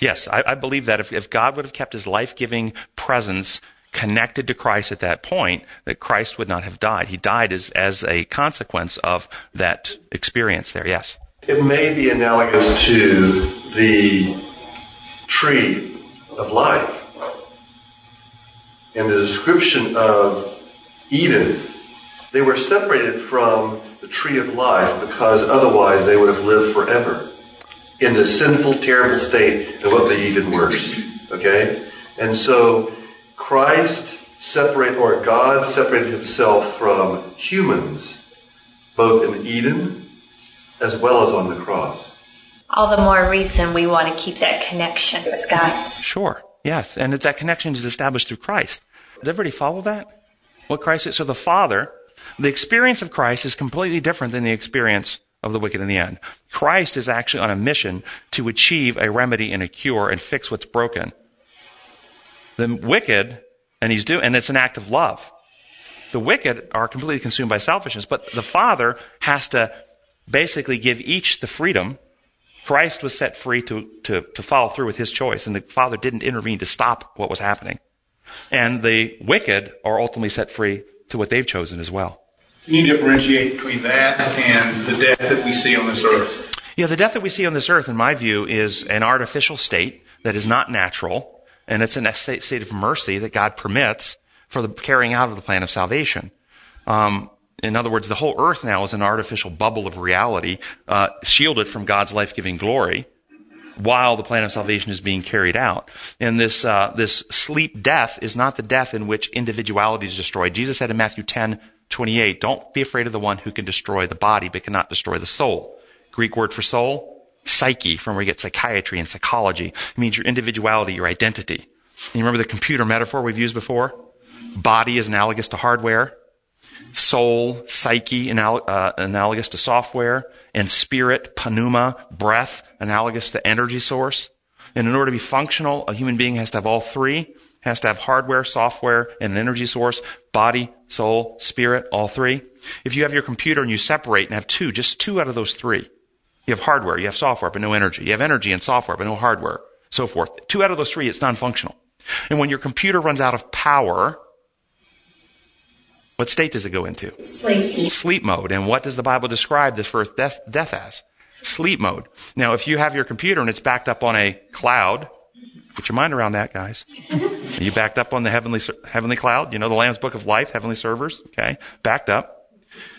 Yes, I, I believe that if, if God would have kept his life giving presence connected to Christ at that point, that Christ would not have died. He died as, as a consequence of that experience there, yes. It may be analogous to the tree of life. and the description of Eden, they were separated from the tree of life because otherwise they would have lived forever in the sinful, terrible state of what made even worse. Okay? And so Christ separate or God separated himself from humans both in Eden as well as on the cross. All the more reason we want to keep that connection with God. Sure. Yes. And that, that connection is established through Christ. Does everybody follow that? What Christ is? So the Father, the experience of Christ is completely different than the experience of the wicked in the end. Christ is actually on a mission to achieve a remedy and a cure and fix what's broken. The wicked, and he's doing, and it's an act of love. The wicked are completely consumed by selfishness, but the Father has to basically give each the freedom. Christ was set free to, to, to follow through with his choice, and the Father didn't intervene to stop what was happening. And the wicked are ultimately set free to what they've chosen as well. Can you differentiate between that and the death that we see on this earth? Yeah, the death that we see on this earth, in my view, is an artificial state that is not natural, and it's a state of mercy that God permits for the carrying out of the plan of salvation. Um, in other words, the whole earth now is an artificial bubble of reality, uh, shielded from God's life-giving glory, while the plan of salvation is being carried out. And this uh, this sleep death is not the death in which individuality is destroyed. Jesus said in Matthew 10, 28, don't be afraid of the one who can destroy the body but cannot destroy the soul. Greek word for soul, psyche, from where we get psychiatry and psychology. It means your individuality, your identity. And you remember the computer metaphor we've used before? Body is analogous to hardware. Soul, psyche, anal- uh, analogous to software. And spirit, pneuma, breath, analogous to energy source. And in order to be functional, a human being has to have all three has to have hardware, software, and an energy source, body, soul, spirit, all three. If you have your computer and you separate and have two, just two out of those three. You have hardware, you have software, but no energy. You have energy and software, but no hardware, so forth. Two out of those three, it's non-functional. And when your computer runs out of power, what state does it go into? Sleep. Sleep mode. And what does the Bible describe this first death, death as? Sleep mode. Now, if you have your computer and it's backed up on a cloud, Get your mind around that, guys. Are you backed up on the heavenly, heavenly cloud? You know the Lamb's Book of Life, heavenly servers? Okay. Backed up.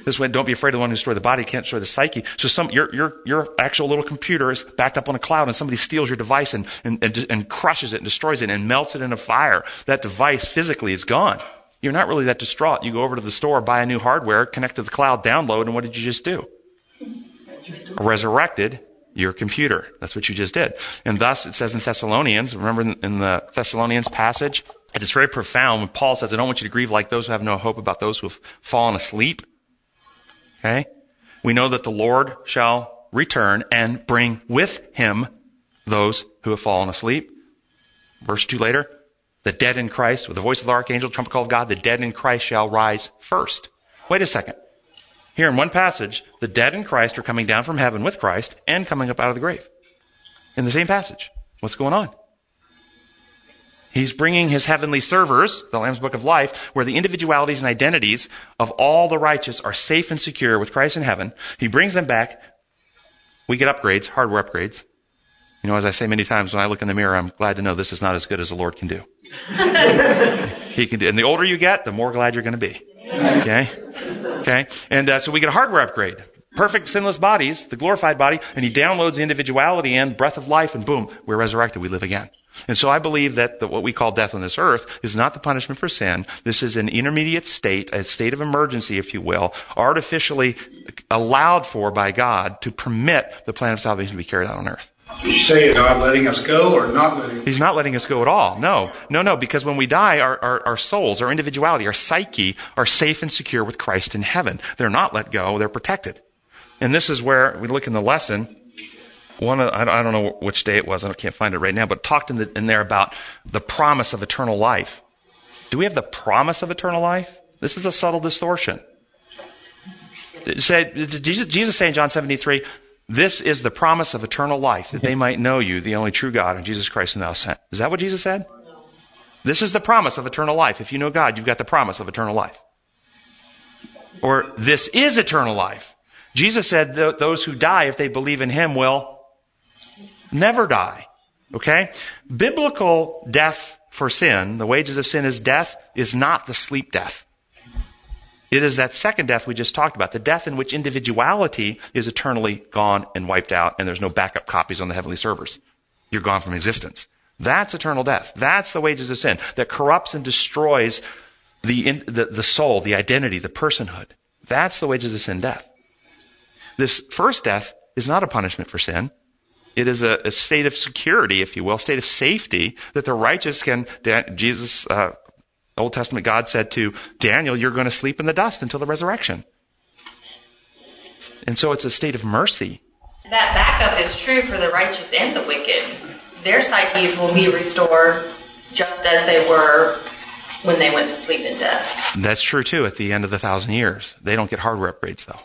This way, don't be afraid of the one who destroys the body, can't destroy the psyche. So some, your, your, your actual little computer is backed up on a cloud and somebody steals your device and, and, and, and crushes it and destroys it and melts it in a fire. That device physically is gone. You're not really that distraught. You go over to the store, buy a new hardware, connect to the cloud, download, and what did you just do? Resurrected your computer. That's what you just did. And thus it says in Thessalonians, remember in the Thessalonians passage, it is very profound when Paul says, I don't want you to grieve like those who have no hope about those who have fallen asleep. Okay? We know that the Lord shall return and bring with him those who have fallen asleep. Verse 2 later, the dead in Christ, with the voice of the archangel, trumpet call of God, the dead in Christ shall rise first. Wait a second. Here in one passage, the dead in Christ are coming down from heaven with Christ and coming up out of the grave. In the same passage. What's going on? He's bringing his heavenly servers, the Lamb's Book of Life, where the individualities and identities of all the righteous are safe and secure with Christ in heaven. He brings them back. We get upgrades, hardware upgrades. You know, as I say many times when I look in the mirror, I'm glad to know this is not as good as the Lord can do. He can do. And the older you get, the more glad you're going to be. Okay? Okay? And uh, so we get a hardware upgrade. Perfect sinless bodies, the glorified body, and he downloads the individuality and breath of life, and boom, we're resurrected. We live again. And so I believe that the, what we call death on this earth is not the punishment for sin. This is an intermediate state, a state of emergency, if you will, artificially allowed for by God to permit the plan of salvation to be carried out on earth. Did you say is God letting us go or not letting us He's not letting us go at all. No. No, no, because when we die, our, our, our, souls, our individuality, our psyche are safe and secure with Christ in heaven. They're not let go, they're protected. And this is where we look in the lesson. One, I don't know which day it was, I can't find it right now, but talked in, the, in there about the promise of eternal life. Do we have the promise of eternal life? This is a subtle distortion. Said, Jesus, Jesus John 73, this is the promise of eternal life, that they might know you, the only true God, and Jesus Christ whom thou sent. Is that what Jesus said? This is the promise of eternal life. If you know God, you've got the promise of eternal life. Or this is eternal life. Jesus said th- those who die, if they believe in Him, will never die. Okay? Biblical death for sin, the wages of sin is death, is not the sleep death. It is that second death we just talked about, the death in which individuality is eternally gone and wiped out, and there's no backup copies on the heavenly servers. You're gone from existence. That's eternal death. That's the wages of sin that corrupts and destroys the, the, the soul, the identity, the personhood. That's the wages of sin, death. This first death is not a punishment for sin. It is a, a state of security, if you will, state of safety that the righteous can, Jesus, uh, Old Testament God said to Daniel, you're going to sleep in the dust until the resurrection. And so it's a state of mercy. That backup is true for the righteous and the wicked. Their psyches will be restored just as they were when they went to sleep in death. That's true too at the end of the thousand years. They don't get hardware upgrades though.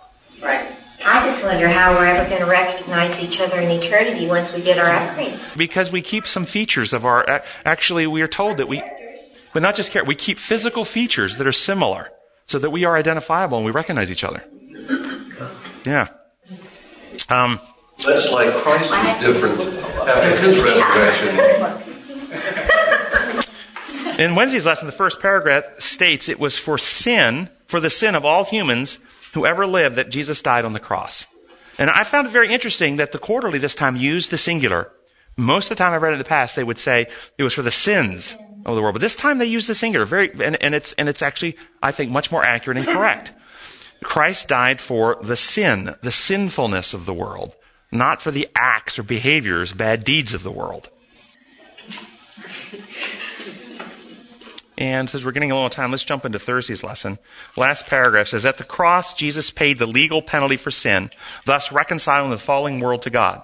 Right. I just wonder how we're ever going to recognize each other in eternity once we get our upgrades. Because we keep some features of our, actually, we are told that we, but not just care, we keep physical features that are similar so that we are identifiable and we recognize each other. Yeah. Um, Much like Christ was different after his resurrection. In Wednesday's lesson, the first paragraph states it was for sin, for the sin of all humans who ever lived, that Jesus died on the cross. And I found it very interesting that the quarterly this time used the singular. Most of the time I've read in the past, they would say it was for the sins of the world. But this time they use the singular. Very, and, and it's, and it's actually, I think, much more accurate and correct. Christ died for the sin, the sinfulness of the world, not for the acts or behaviors, bad deeds of the world. And since we're getting a little time, let's jump into Thursday's lesson. Last paragraph says, At the cross, Jesus paid the legal penalty for sin, thus reconciling the falling world to God.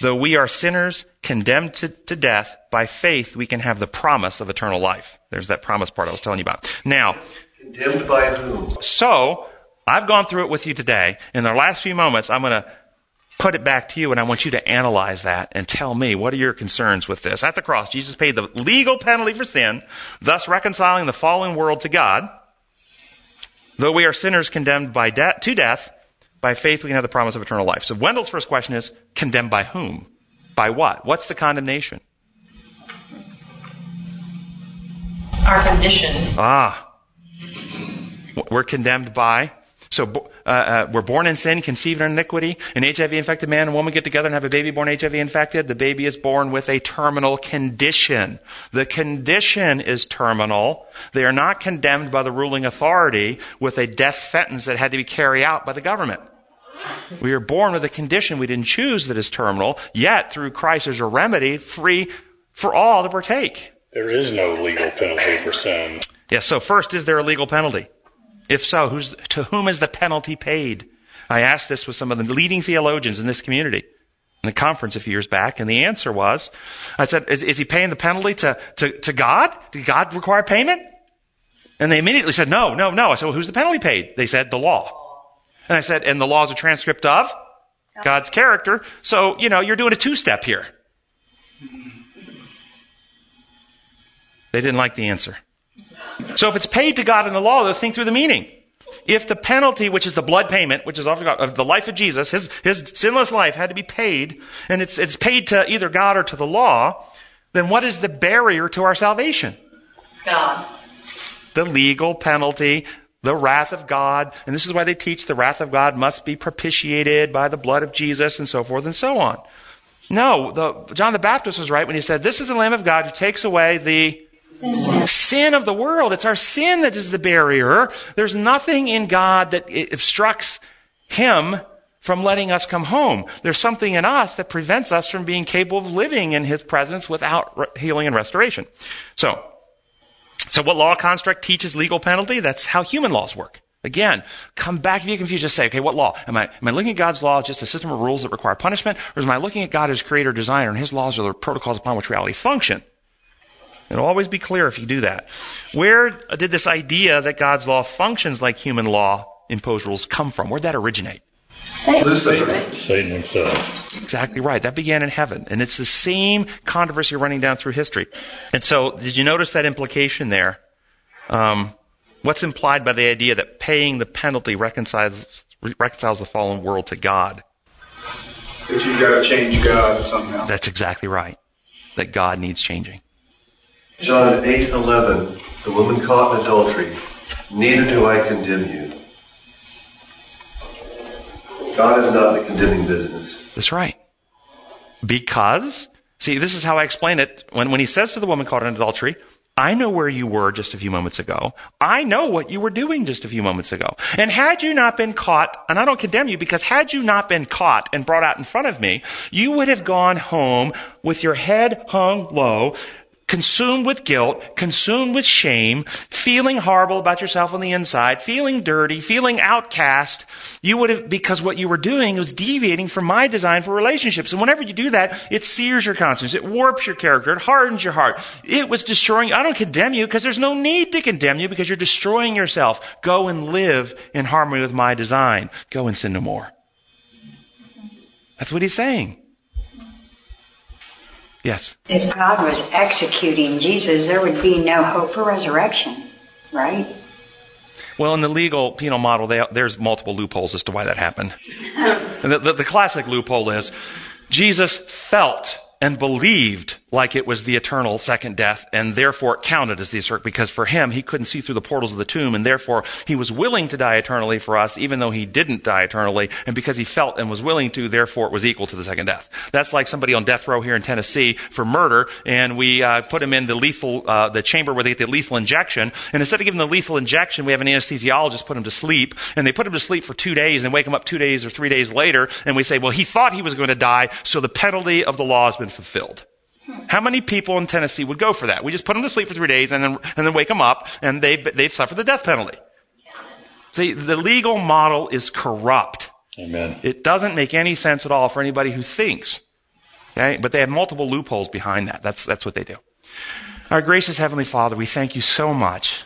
Though we are sinners condemned to, to death, by faith we can have the promise of eternal life. There's that promise part I was telling you about. Now, condemned by whom? So, I've gone through it with you today. In the last few moments, I'm going to put it back to you and I want you to analyze that and tell me what are your concerns with this. At the cross, Jesus paid the legal penalty for sin, thus reconciling the fallen world to God. Though we are sinners condemned by de- to death, by faith we can have the promise of eternal life. So Wendell's first question is, condemned by whom? By what? What's the condemnation? Our condition. Ah. We're condemned by so uh, uh, we're born in sin, conceived in iniquity. An HIV-infected man and woman get together and have a baby born HIV-infected. The baby is born with a terminal condition. The condition is terminal. They are not condemned by the ruling authority with a death sentence that had to be carried out by the government. We are born with a condition we didn't choose that is terminal, yet through Christ there's a remedy free for all to partake. There is no legal penalty for sin. Yes, yeah, so first, is there a legal penalty? If so, who's, to whom is the penalty paid? I asked this with some of the leading theologians in this community in the conference a few years back, and the answer was, I said, is, is he paying the penalty to, to, to God? Did God require payment? And they immediately said, no, no, no. I said, well, who's the penalty paid? They said, the law. And I said, and the law is a transcript of God's character. So, you know, you're doing a two-step here. They didn't like the answer. So if it's paid to God in the law, they'll think through the meaning. If the penalty, which is the blood payment, which is of the life of Jesus, his, his sinless life had to be paid, and it's, it's paid to either God or to the law, then what is the barrier to our salvation? God. The legal penalty, the wrath of God, and this is why they teach the wrath of God must be propitiated by the blood of Jesus and so forth and so on. No, the, John the Baptist was right when he said, this is the Lamb of God who takes away the Sin of the world. It's our sin that is the barrier. There's nothing in God that obstructs Him from letting us come home. There's something in us that prevents us from being capable of living in His presence without healing and restoration. So, so what law construct teaches legal penalty? That's how human laws work. Again, come back if you're confused, just say, okay, what law? Am I, am I looking at God's law just a system of rules that require punishment? Or am I looking at God as creator, designer, and his laws are the protocols upon which reality function? It'll always be clear if you do that. Where did this idea that God's law functions like human law imposed rules come from? Where'd that originate? Satan. Satan himself. Exactly right. That began in heaven. And it's the same controversy running down through history. And so, did you notice that implication there? Um, what's implied by the idea that paying the penalty reconciles, reconciles the fallen world to God? That you've got to change God somehow. That's exactly right. That God needs changing. John 8 11, the woman caught in adultery, neither do I condemn you. God is not in the condemning business. That's right. Because See, this is how I explain it. When, when he says to the woman caught in adultery, I know where you were just a few moments ago. I know what you were doing just a few moments ago. And had you not been caught, and I don't condemn you because had you not been caught and brought out in front of me, you would have gone home with your head hung low, consumed with guilt, consumed with shame, feeling horrible about yourself on the inside, feeling dirty, feeling outcast, you would have, because what you were doing was deviating from my design for relationships. And whenever you do that, it sears your conscience, it warps your character, it hardens your heart. It was destroying, I don't condemn you because there's no need to condemn you because you're destroying yourself. Go and live in harmony with my design. Go and sin no more. That's what he's saying. Yes. If God was executing Jesus, there would be no hope for resurrection, right? Well, in the legal penal model, they, there's multiple loopholes as to why that happened. the, the, the classic loophole is Jesus felt and believed like it was the eternal second death, and therefore it counted as the circ because for him, he couldn't see through the portals of the tomb, and therefore he was willing to die eternally for us, even though he didn't die eternally, and because he felt and was willing to, therefore it was equal to the second death. That's like somebody on death row here in Tennessee for murder, and we uh, put him in the lethal, uh, the chamber where they get the lethal injection, and instead of giving the lethal injection, we have an anesthesiologist put him to sleep, and they put him to sleep for two days and wake him up two days or three days later, and we say, well, he thought he was going to die, so the penalty of the law has been fulfilled. How many people in Tennessee would go for that? We just put them to sleep for three days and then, and then wake them up and they've, they've suffered the death penalty. See, the legal model is corrupt. Amen. It doesn't make any sense at all for anybody who thinks. Okay? But they have multiple loopholes behind that. That's, that's what they do. Our gracious Heavenly Father, we thank you so much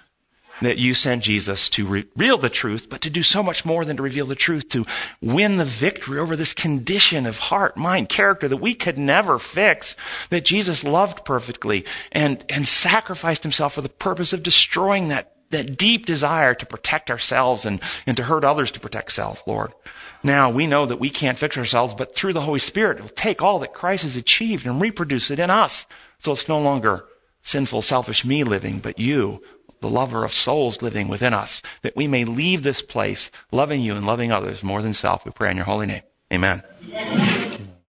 that you sent Jesus to reveal the truth, but to do so much more than to reveal the truth, to win the victory over this condition of heart, mind, character that we could never fix, that Jesus loved perfectly and, and sacrificed himself for the purpose of destroying that, that deep desire to protect ourselves and, and to hurt others to protect self, Lord. Now we know that we can't fix ourselves, but through the Holy Spirit, it'll take all that Christ has achieved and reproduce it in us. So it's no longer sinful, selfish me living, but you the lover of souls living within us, that we may leave this place loving you and loving others more than self. We pray in your holy name. Amen.